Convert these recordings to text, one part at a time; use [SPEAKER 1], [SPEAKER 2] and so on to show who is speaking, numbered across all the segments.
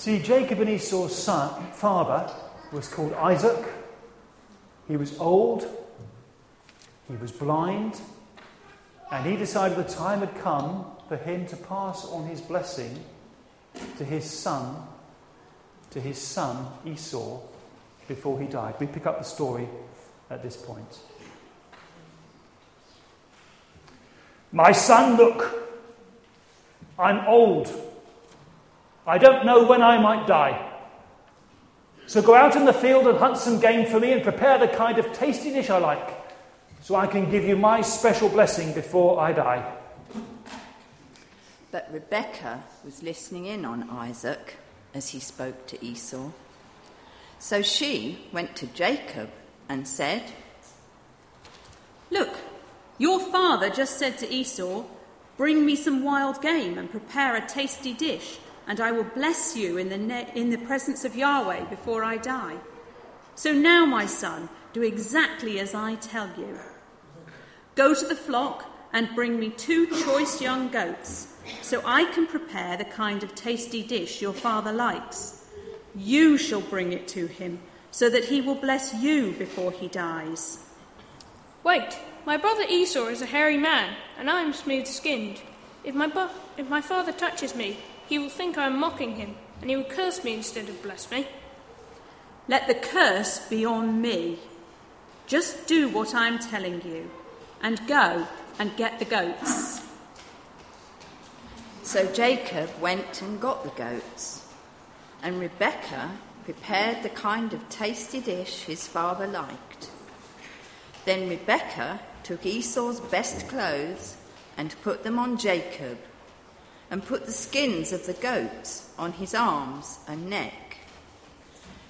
[SPEAKER 1] See, Jacob and Esau's son, father was called Isaac. He was old, he was blind, and he decided the time had come for him to pass on his blessing to his son, to his son Esau, before he died. We pick up the story at this point. My son, look, I'm old. I don't know when I might die. So go out in the field and hunt some game for me and prepare the kind of tasty dish I like, so I can give you my special blessing before I die.
[SPEAKER 2] But Rebekah was listening in on Isaac as he spoke to Esau. So she went to Jacob and said,
[SPEAKER 3] Look, your father just said to Esau, Bring me some wild game and prepare a tasty dish, and I will bless you in the, ne- in the presence of Yahweh before I die. So now, my son, do exactly as I tell you. Go to the flock and bring me two choice young goats so I can prepare the kind of tasty dish your father likes. You shall bring it to him, so that he will bless you before he dies.
[SPEAKER 4] Wait, my brother Esau is a hairy man, and I am smooth skinned. If my, bu- if my father touches me, he will think I am mocking him, and he will curse me instead of bless me.
[SPEAKER 3] Let the curse be on me. Just do what I am telling you, and go and get the goats.
[SPEAKER 2] So Jacob went and got the goats, and Rebekah prepared the kind of tasty dish his father liked. Then Rebekah took Esau's best clothes and put them on Jacob, and put the skins of the goats on his arms and neck.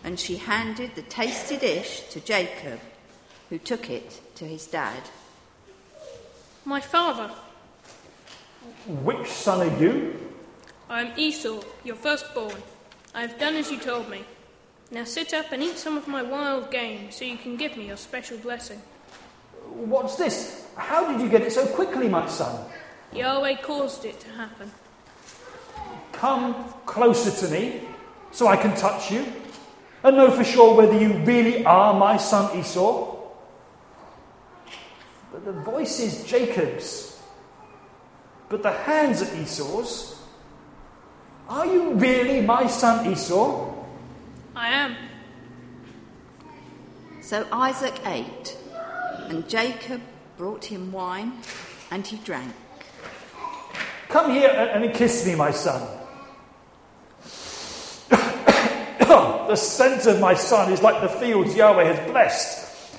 [SPEAKER 2] And she handed the tasty dish to Jacob, who took it to his dad.
[SPEAKER 4] My father,
[SPEAKER 1] Which son are you?
[SPEAKER 4] I am Esau, your firstborn. I have done as you told me. Now sit up and eat some of my wild game so you can give me your special blessing.
[SPEAKER 1] What's this? How did you get it so quickly, my son?
[SPEAKER 4] Yahweh caused it to happen.
[SPEAKER 1] Come closer to me so I can touch you and know for sure whether you really are my son Esau. But the voice is Jacob's, but the hands are Esau's. Are you really my son Esau?
[SPEAKER 4] I am.
[SPEAKER 2] So Isaac ate, and Jacob brought him wine, and he drank.
[SPEAKER 1] Come here and, and kiss me, my son. The scent of my son is like the fields Yahweh has blessed.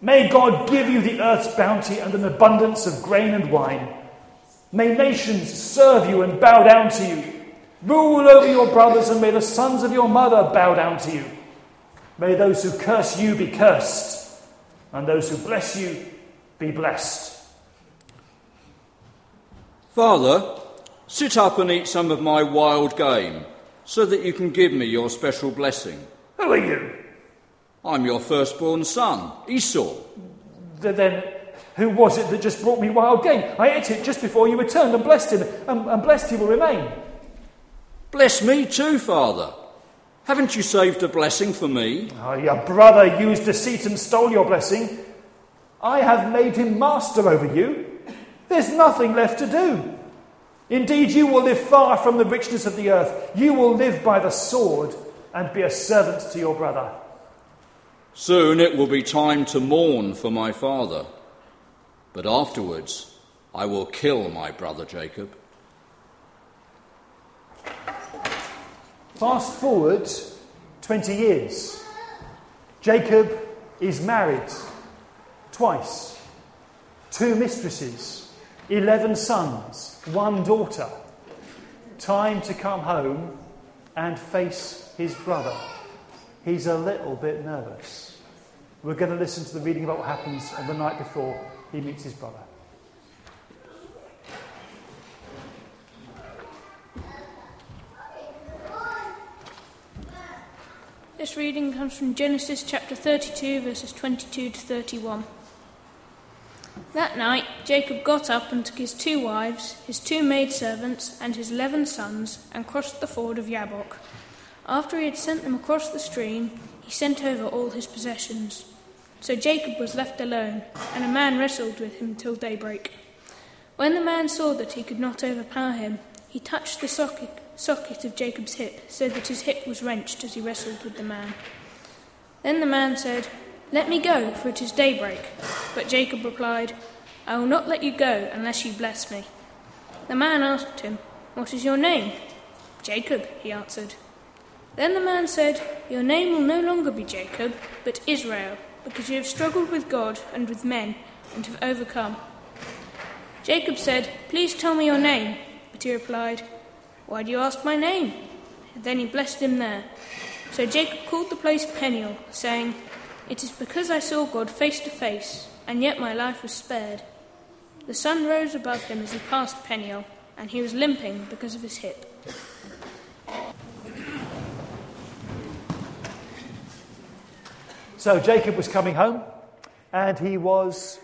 [SPEAKER 1] May God give you the earth's bounty and an abundance of grain and wine. May nations serve you and bow down to you. Rule over your brothers, and may the sons of your mother bow down to you. May those who curse you be cursed, and those who bless you be blessed.
[SPEAKER 5] Father, sit up and eat some of my wild game, so that you can give me your special blessing.
[SPEAKER 1] Who are you?
[SPEAKER 5] I'm your firstborn son, Esau.
[SPEAKER 1] Then, who was it that just brought me wild game? I ate it just before you returned and blessed him, and, and blessed he will remain.
[SPEAKER 5] Bless me too, Father. Haven't you saved a blessing for me?
[SPEAKER 1] Oh, your brother used deceit and stole your blessing. I have made him master over you. There's nothing left to do. Indeed, you will live far from the richness of the earth. You will live by the sword and be a servant to your brother.
[SPEAKER 5] Soon it will be time to mourn for my father. But afterwards, I will kill my brother Jacob.
[SPEAKER 1] Fast forward 20 years. Jacob is married twice, two mistresses, 11 sons, one daughter. Time to come home and face his brother. He's a little bit nervous. We're going to listen to the reading about what happens on the night before he meets his brother.
[SPEAKER 4] This reading comes from Genesis chapter 32, verses 22 to 31. That night Jacob got up and took his two wives, his two maidservants, and his eleven sons, and crossed the ford of Jabbok. After he had sent them across the stream, he sent over all his possessions. So Jacob was left alone, and a man wrestled with him till daybreak. When the man saw that he could not overpower him, he touched the socket, socket of Jacob's hip, so that his hip was wrenched as he wrestled with the man. Then the man said, let me go, for it is daybreak. But Jacob replied, I will not let you go unless you bless me. The man asked him, What is your name? Jacob, he answered. Then the man said, Your name will no longer be Jacob, but Israel, because you have struggled with God and with men and have overcome. Jacob said, Please tell me your name. But he replied, Why do you ask my name? And then he blessed him there. So Jacob called the place Peniel, saying, it is because I saw God face to face, and yet my life was spared. The sun rose above him as he passed Peniel, and he was limping because of his hip.
[SPEAKER 1] So Jacob was coming home, and he was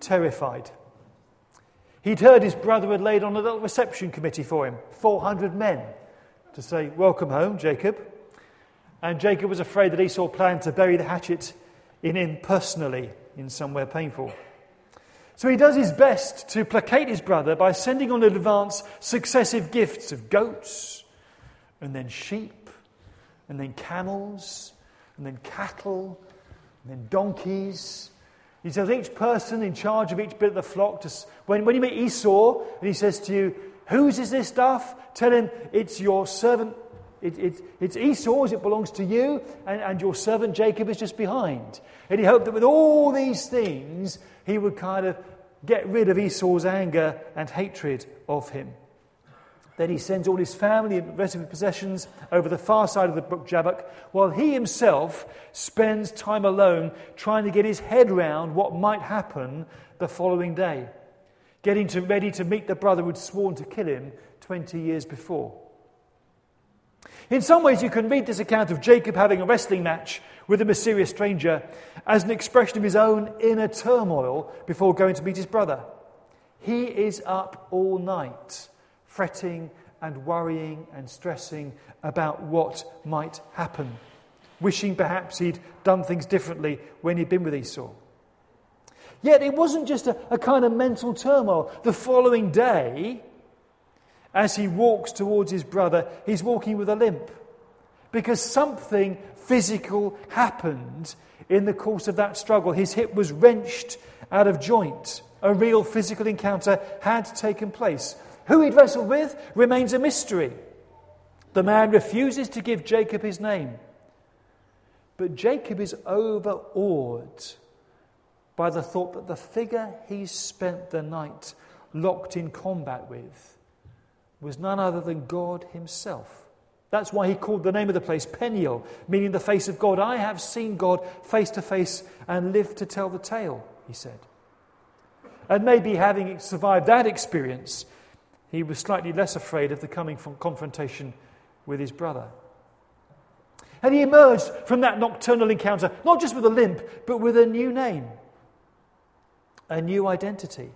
[SPEAKER 1] terrified. He'd heard his brother had laid on a little reception committee for him, 400 men, to say, Welcome home, Jacob. And Jacob was afraid that Esau planned to bury the hatchet in him personally in somewhere painful. So he does his best to placate his brother by sending on in advance successive gifts of goats, and then sheep, and then camels, and then cattle, and then donkeys. He tells each person in charge of each bit of the flock, to, when, when you meet Esau, and he says to you, Whose is this stuff? Tell him it's your servant it, it, it's Esau's, it belongs to you, and, and your servant Jacob is just behind. And he hoped that with all these things, he would kind of get rid of Esau's anger and hatred of him. Then he sends all his family and rest of his possessions over the far side of the brook Jabbok, while he himself spends time alone trying to get his head round what might happen the following day, getting to, ready to meet the brother who'd sworn to kill him 20 years before. In some ways, you can read this account of Jacob having a wrestling match with a mysterious stranger as an expression of his own inner turmoil before going to meet his brother. He is up all night, fretting and worrying and stressing about what might happen, wishing perhaps he'd done things differently when he'd been with Esau. Yet it wasn't just a, a kind of mental turmoil. The following day, as he walks towards his brother, he's walking with a limp because something physical happened in the course of that struggle. His hip was wrenched out of joint. A real physical encounter had taken place. Who he'd wrestled with remains a mystery. The man refuses to give Jacob his name. But Jacob is overawed by the thought that the figure he's spent the night locked in combat with was none other than God Himself. That's why he called the name of the place Peniel, meaning the face of God. I have seen God face to face and lived to tell the tale, he said. And maybe having survived that experience, he was slightly less afraid of the coming confrontation with his brother. And he emerged from that nocturnal encounter not just with a limp, but with a new name, a new identity.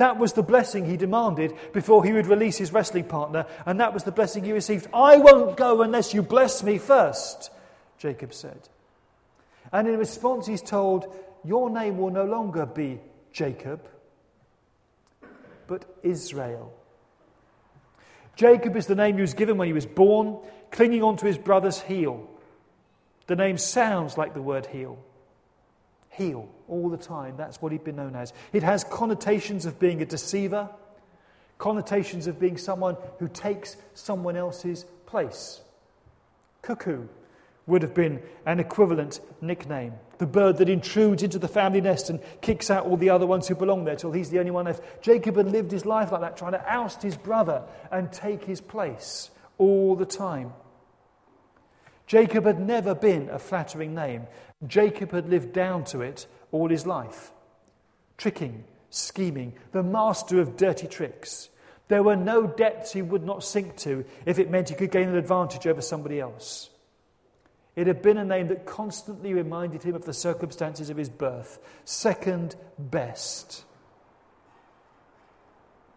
[SPEAKER 1] That was the blessing he demanded before he would release his wrestling partner, and that was the blessing he received. I won't go unless you bless me first, Jacob said. And in response, he's told, Your name will no longer be Jacob, but Israel. Jacob is the name he was given when he was born, clinging onto his brother's heel. The name sounds like the word heel heal all the time. That's what he'd been known as. It has connotations of being a deceiver, connotations of being someone who takes someone else's place. Cuckoo would have been an equivalent nickname. The bird that intrudes into the family nest and kicks out all the other ones who belong there till he's the only one left. Jacob had lived his life like that, trying to oust his brother and take his place all the time. Jacob had never been a flattering name. Jacob had lived down to it all his life. Tricking, scheming, the master of dirty tricks. There were no depths he would not sink to if it meant he could gain an advantage over somebody else. It had been a name that constantly reminded him of the circumstances of his birth, second best.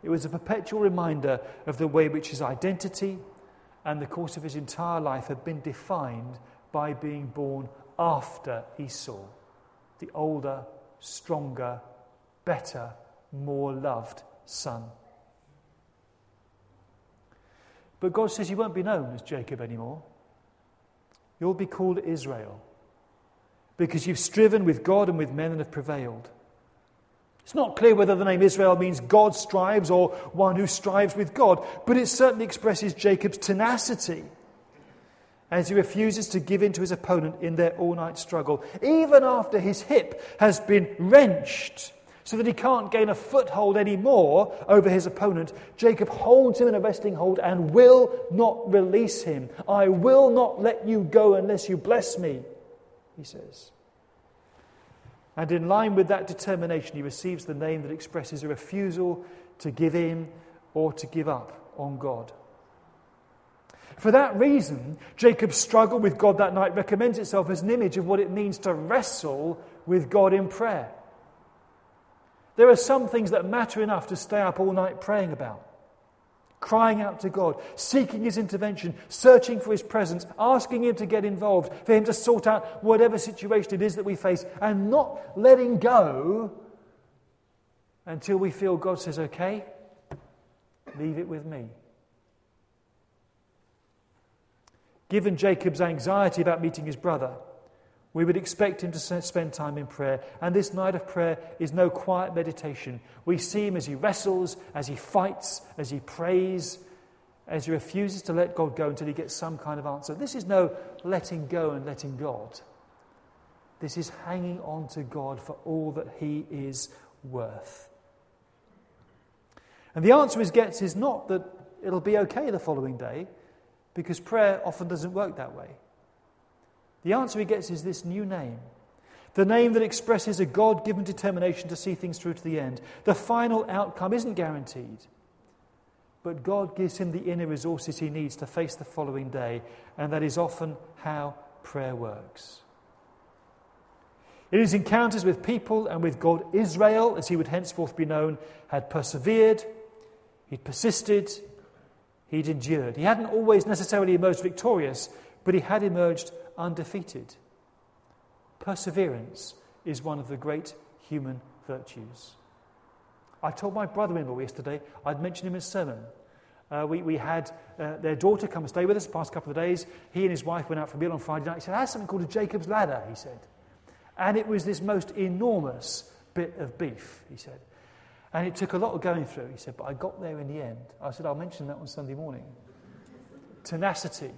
[SPEAKER 1] It was a perpetual reminder of the way which his identity and the course of his entire life had been defined by being born after Esau, the older, stronger, better, more loved son. But God says you won't be known as Jacob anymore. You'll be called Israel because you've striven with God and with men and have prevailed. It's not clear whether the name Israel means God strives or one who strives with God, but it certainly expresses Jacob's tenacity as he refuses to give in to his opponent in their all night struggle, even after his hip has been wrenched so that he can't gain a foothold anymore over his opponent. Jacob holds him in a wrestling hold and will not release him. I will not let you go unless you bless me, he says. And in line with that determination, he receives the name that expresses a refusal to give in or to give up on God. For that reason, Jacob's struggle with God that night recommends itself as an image of what it means to wrestle with God in prayer. There are some things that matter enough to stay up all night praying about crying out to God, seeking His intervention, searching for His presence, asking Him to get involved, for Him to sort out whatever situation it is that we face, and not letting go until we feel God says, okay, leave it with me. Given Jacob's anxiety about meeting his brother, we would expect him to spend time in prayer. And this night of prayer is no quiet meditation. We see him as he wrestles, as he fights, as he prays, as he refuses to let God go until he gets some kind of answer. This is no letting go and letting God. This is hanging on to God for all that he is worth. And the answer he gets is not that it'll be okay the following day, because prayer often doesn't work that way. The answer he gets is this new name. The name that expresses a God given determination to see things through to the end. The final outcome isn't guaranteed, but God gives him the inner resources he needs to face the following day, and that is often how prayer works. In his encounters with people and with God, Israel, as he would henceforth be known, had persevered, he'd persisted, he'd endured. He hadn't always necessarily emerged victorious, but he had emerged undefeated. Perseverance is one of the great human virtues. I told my brother in law yesterday, I'd mentioned him in a sermon. Uh, we, we had uh, their daughter come and stay with us the past couple of days. He and his wife went out for a meal on Friday night. He said, I had something called a Jacob's Ladder, he said. And it was this most enormous bit of beef, he said. And it took a lot of going through, he said, but I got there in the end. I said, I'll mention that on Sunday morning. Tenacity,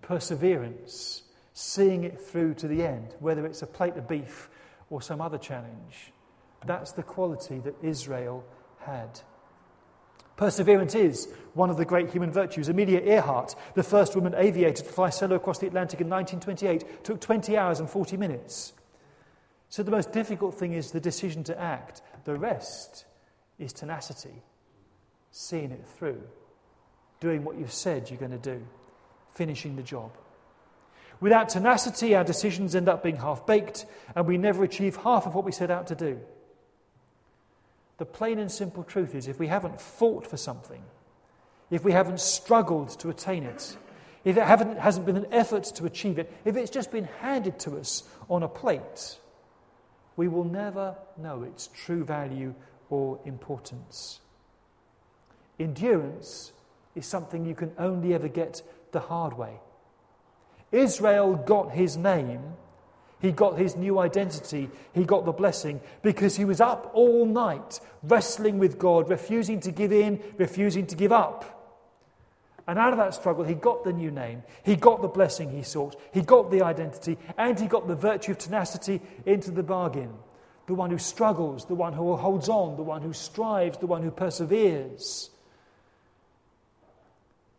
[SPEAKER 1] perseverance, seeing it through to the end, whether it's a plate of beef or some other challenge. That's the quality that Israel had. Perseverance is one of the great human virtues. Amelia Earhart, the first woman aviator to fly solo across the Atlantic in 1928, took 20 hours and 40 minutes. So the most difficult thing is the decision to act. The rest is tenacity, seeing it through, doing what you've said you're going to do, finishing the job. Without tenacity, our decisions end up being half baked, and we never achieve half of what we set out to do. The plain and simple truth is if we haven't fought for something, if we haven't struggled to attain it, if it hasn't been an effort to achieve it, if it's just been handed to us on a plate, we will never know its true value or importance. Endurance is something you can only ever get the hard way. Israel got his name, he got his new identity, he got the blessing because he was up all night wrestling with God, refusing to give in, refusing to give up. And out of that struggle, he got the new name, he got the blessing he sought, he got the identity, and he got the virtue of tenacity into the bargain. The one who struggles, the one who holds on, the one who strives, the one who perseveres.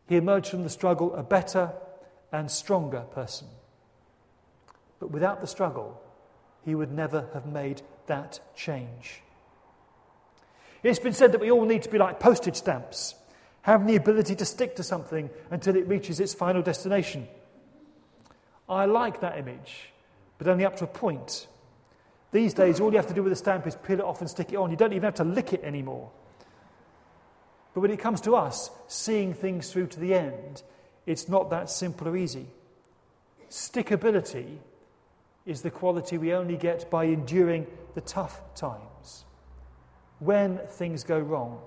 [SPEAKER 1] He emerged from the struggle a better, and stronger person. But without the struggle, he would never have made that change. It's been said that we all need to be like postage stamps, having the ability to stick to something until it reaches its final destination. I like that image, but only up to a point. These days, all you have to do with a stamp is peel it off and stick it on. You don't even have to lick it anymore. But when it comes to us seeing things through to the end, it's not that simple or easy. Stickability is the quality we only get by enduring the tough times. When things go wrong,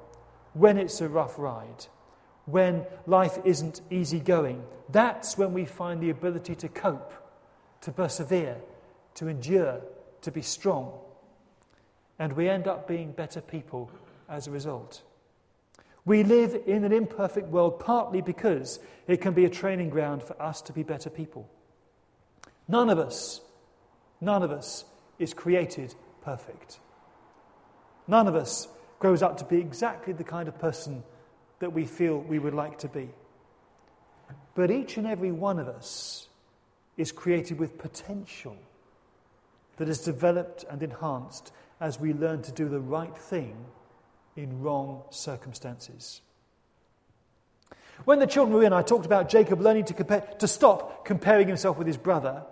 [SPEAKER 1] when it's a rough ride, when life isn't easy going, that's when we find the ability to cope, to persevere, to endure, to be strong. And we end up being better people as a result. We live in an imperfect world partly because it can be a training ground for us to be better people. None of us, none of us is created perfect. None of us grows up to be exactly the kind of person that we feel we would like to be. But each and every one of us is created with potential that is developed and enhanced as we learn to do the right thing in wrong circumstances. When the children were in, I talked about Jacob learning to, compare, to stop comparing himself with his brother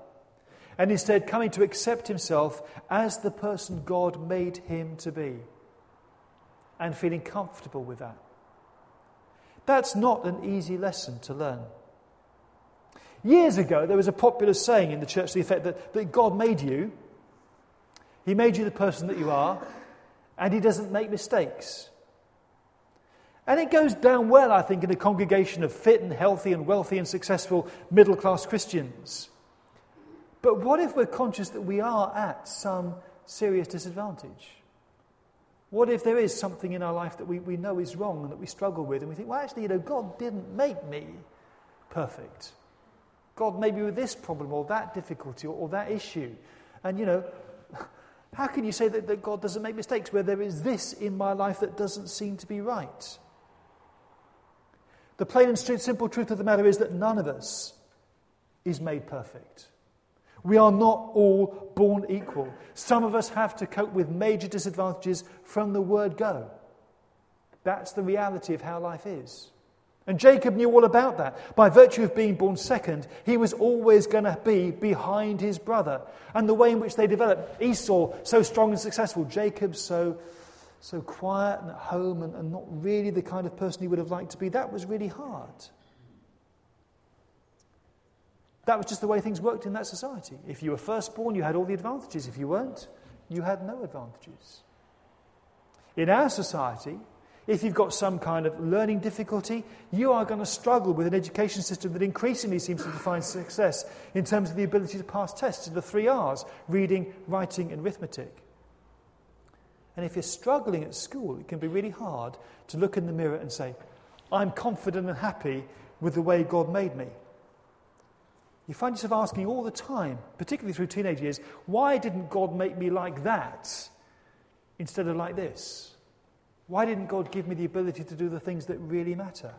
[SPEAKER 1] and instead coming to accept himself as the person God made him to be and feeling comfortable with that. That's not an easy lesson to learn. Years ago, there was a popular saying in the church to the effect that, that God made you, He made you the person that you are, and He doesn't make mistakes. And it goes down well, I think, in a congregation of fit and healthy and wealthy and successful middle class Christians. But what if we're conscious that we are at some serious disadvantage? What if there is something in our life that we, we know is wrong and that we struggle with, and we think, well, actually, you know, God didn't make me perfect. God made me with this problem or that difficulty or, or that issue. And, you know, how can you say that, that God doesn't make mistakes where there is this in my life that doesn't seem to be right? The plain and simple truth of the matter is that none of us is made perfect. We are not all born equal. Some of us have to cope with major disadvantages from the word go. That's the reality of how life is. And Jacob knew all about that. By virtue of being born second, he was always going to be behind his brother. And the way in which they developed Esau, so strong and successful, Jacob, so, so quiet and at home and, and not really the kind of person he would have liked to be, that was really hard. That was just the way things worked in that society. If you were firstborn, you had all the advantages. If you weren't, you had no advantages. In our society, if you've got some kind of learning difficulty, you are going to struggle with an education system that increasingly seems to define success in terms of the ability to pass tests in the three R's reading, writing, and arithmetic. And if you're struggling at school, it can be really hard to look in the mirror and say, I'm confident and happy with the way God made me. You find yourself asking all the time, particularly through teenage years, why didn't God make me like that instead of like this? Why didn't God give me the ability to do the things that really matter?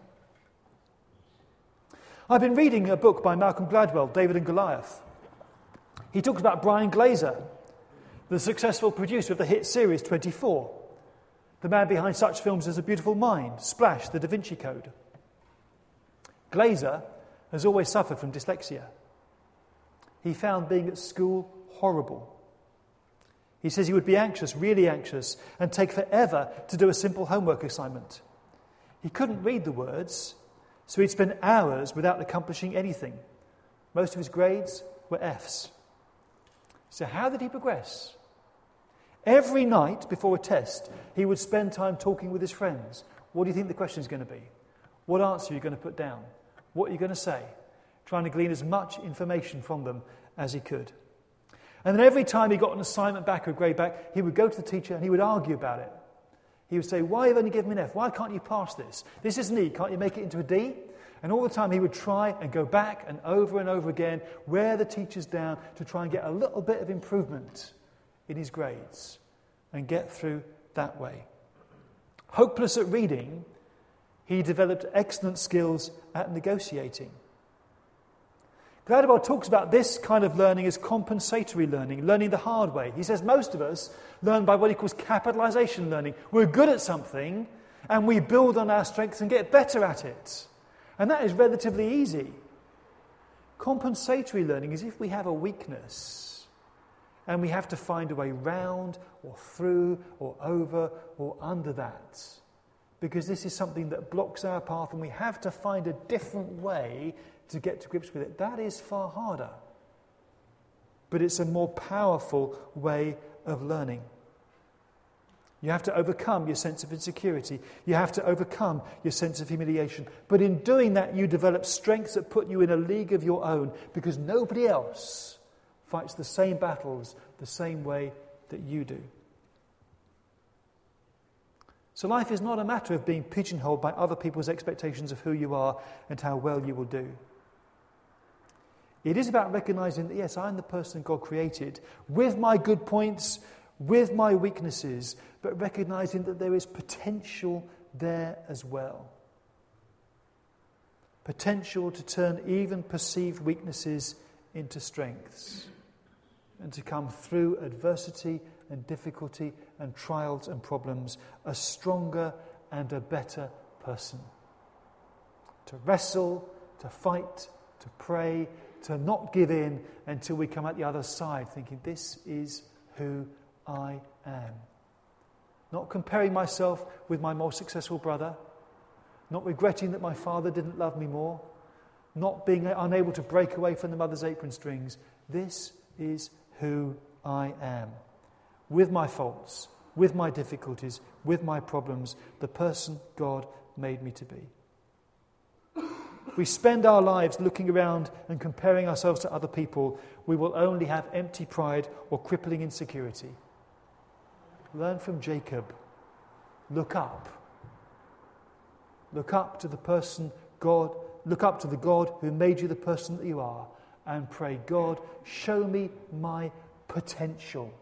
[SPEAKER 1] I've been reading a book by Malcolm Gladwell, David and Goliath. He talks about Brian Grazer, the successful producer of the hit series 24, the man behind such films as A Beautiful Mind, Splash, The Da Vinci Code. Grazer has always suffered from dyslexia. He found being at school horrible. He says he would be anxious, really anxious, and take forever to do a simple homework assignment. He couldn't read the words, so he'd spend hours without accomplishing anything. Most of his grades were Fs. So, how did he progress? Every night before a test, he would spend time talking with his friends. What do you think the question is going to be? What answer are you going to put down? What are you going to say? trying to glean as much information from them as he could. And then every time he got an assignment back or a grade back, he would go to the teacher and he would argue about it. He would say, Why have you only given me an F? Why can't you pass this? This is an E. Can't you make it into a D? And all the time he would try and go back and over and over again, wear the teachers down to try and get a little bit of improvement in his grades and get through that way. Hopeless at reading, he developed excellent skills at negotiating. Gladwell talks about this kind of learning as compensatory learning, learning the hard way. He says most of us learn by what he calls capitalization learning. We're good at something and we build on our strengths and get better at it. And that is relatively easy. Compensatory learning is if we have a weakness and we have to find a way round or through or over or under that. Because this is something that blocks our path and we have to find a different way to get to grips with it. That is far harder. But it's a more powerful way of learning. You have to overcome your sense of insecurity. You have to overcome your sense of humiliation. But in doing that, you develop strengths that put you in a league of your own because nobody else fights the same battles the same way that you do. So life is not a matter of being pigeonholed by other people's expectations of who you are and how well you will do. It is about recognizing that, yes, I'm the person God created with my good points, with my weaknesses, but recognizing that there is potential there as well. Potential to turn even perceived weaknesses into strengths and to come through adversity and difficulty and trials and problems a stronger and a better person. To wrestle, to fight, to pray, to not give in until we come out the other side thinking, This is who I am. Not comparing myself with my more successful brother, not regretting that my father didn't love me more, not being unable to break away from the mother's apron strings. This is who I am. With my faults, with my difficulties, with my problems, the person God made me to be. We spend our lives looking around and comparing ourselves to other people, we will only have empty pride or crippling insecurity. Learn from Jacob. Look up. Look up to the person God, look up to the God who made you the person that you are and pray, God, show me my potential.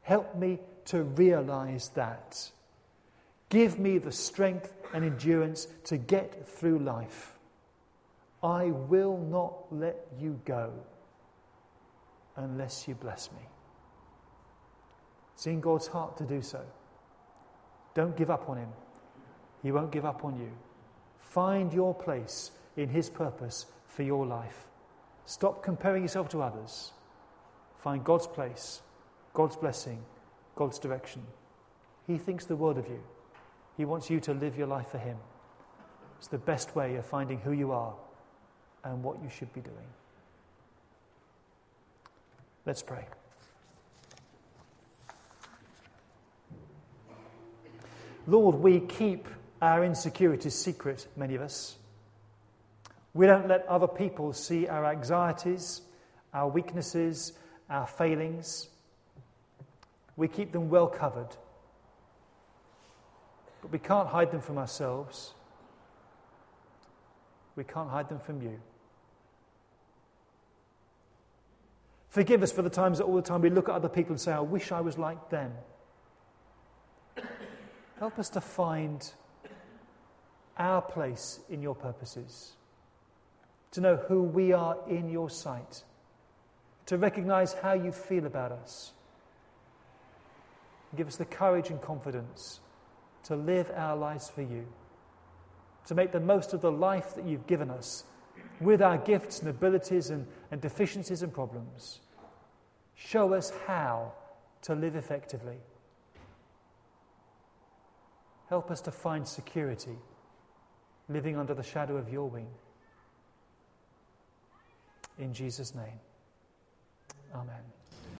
[SPEAKER 1] Help me to realize that. Give me the strength and endurance to get through life. I will not let you go unless you bless me. It's in God's heart to do so. Don't give up on Him, He won't give up on you. Find your place in His purpose for your life. Stop comparing yourself to others. Find God's place, God's blessing, God's direction. He thinks the world of you. He wants you to live your life for Him. It's the best way of finding who you are and what you should be doing. Let's pray. Lord, we keep our insecurities secret, many of us. We don't let other people see our anxieties, our weaknesses, our failings. We keep them well covered. But we can't hide them from ourselves. We can't hide them from you. Forgive us for the times that all the time we look at other people and say, I wish I was like them. Help us to find our place in your purposes, to know who we are in your sight, to recognize how you feel about us. Give us the courage and confidence to live our lives for you, to make the most of the life that you've given us with our gifts and abilities and, and deficiencies and problems. Show us how to live effectively. Help us to find security living under the shadow of your wing. In Jesus' name, amen.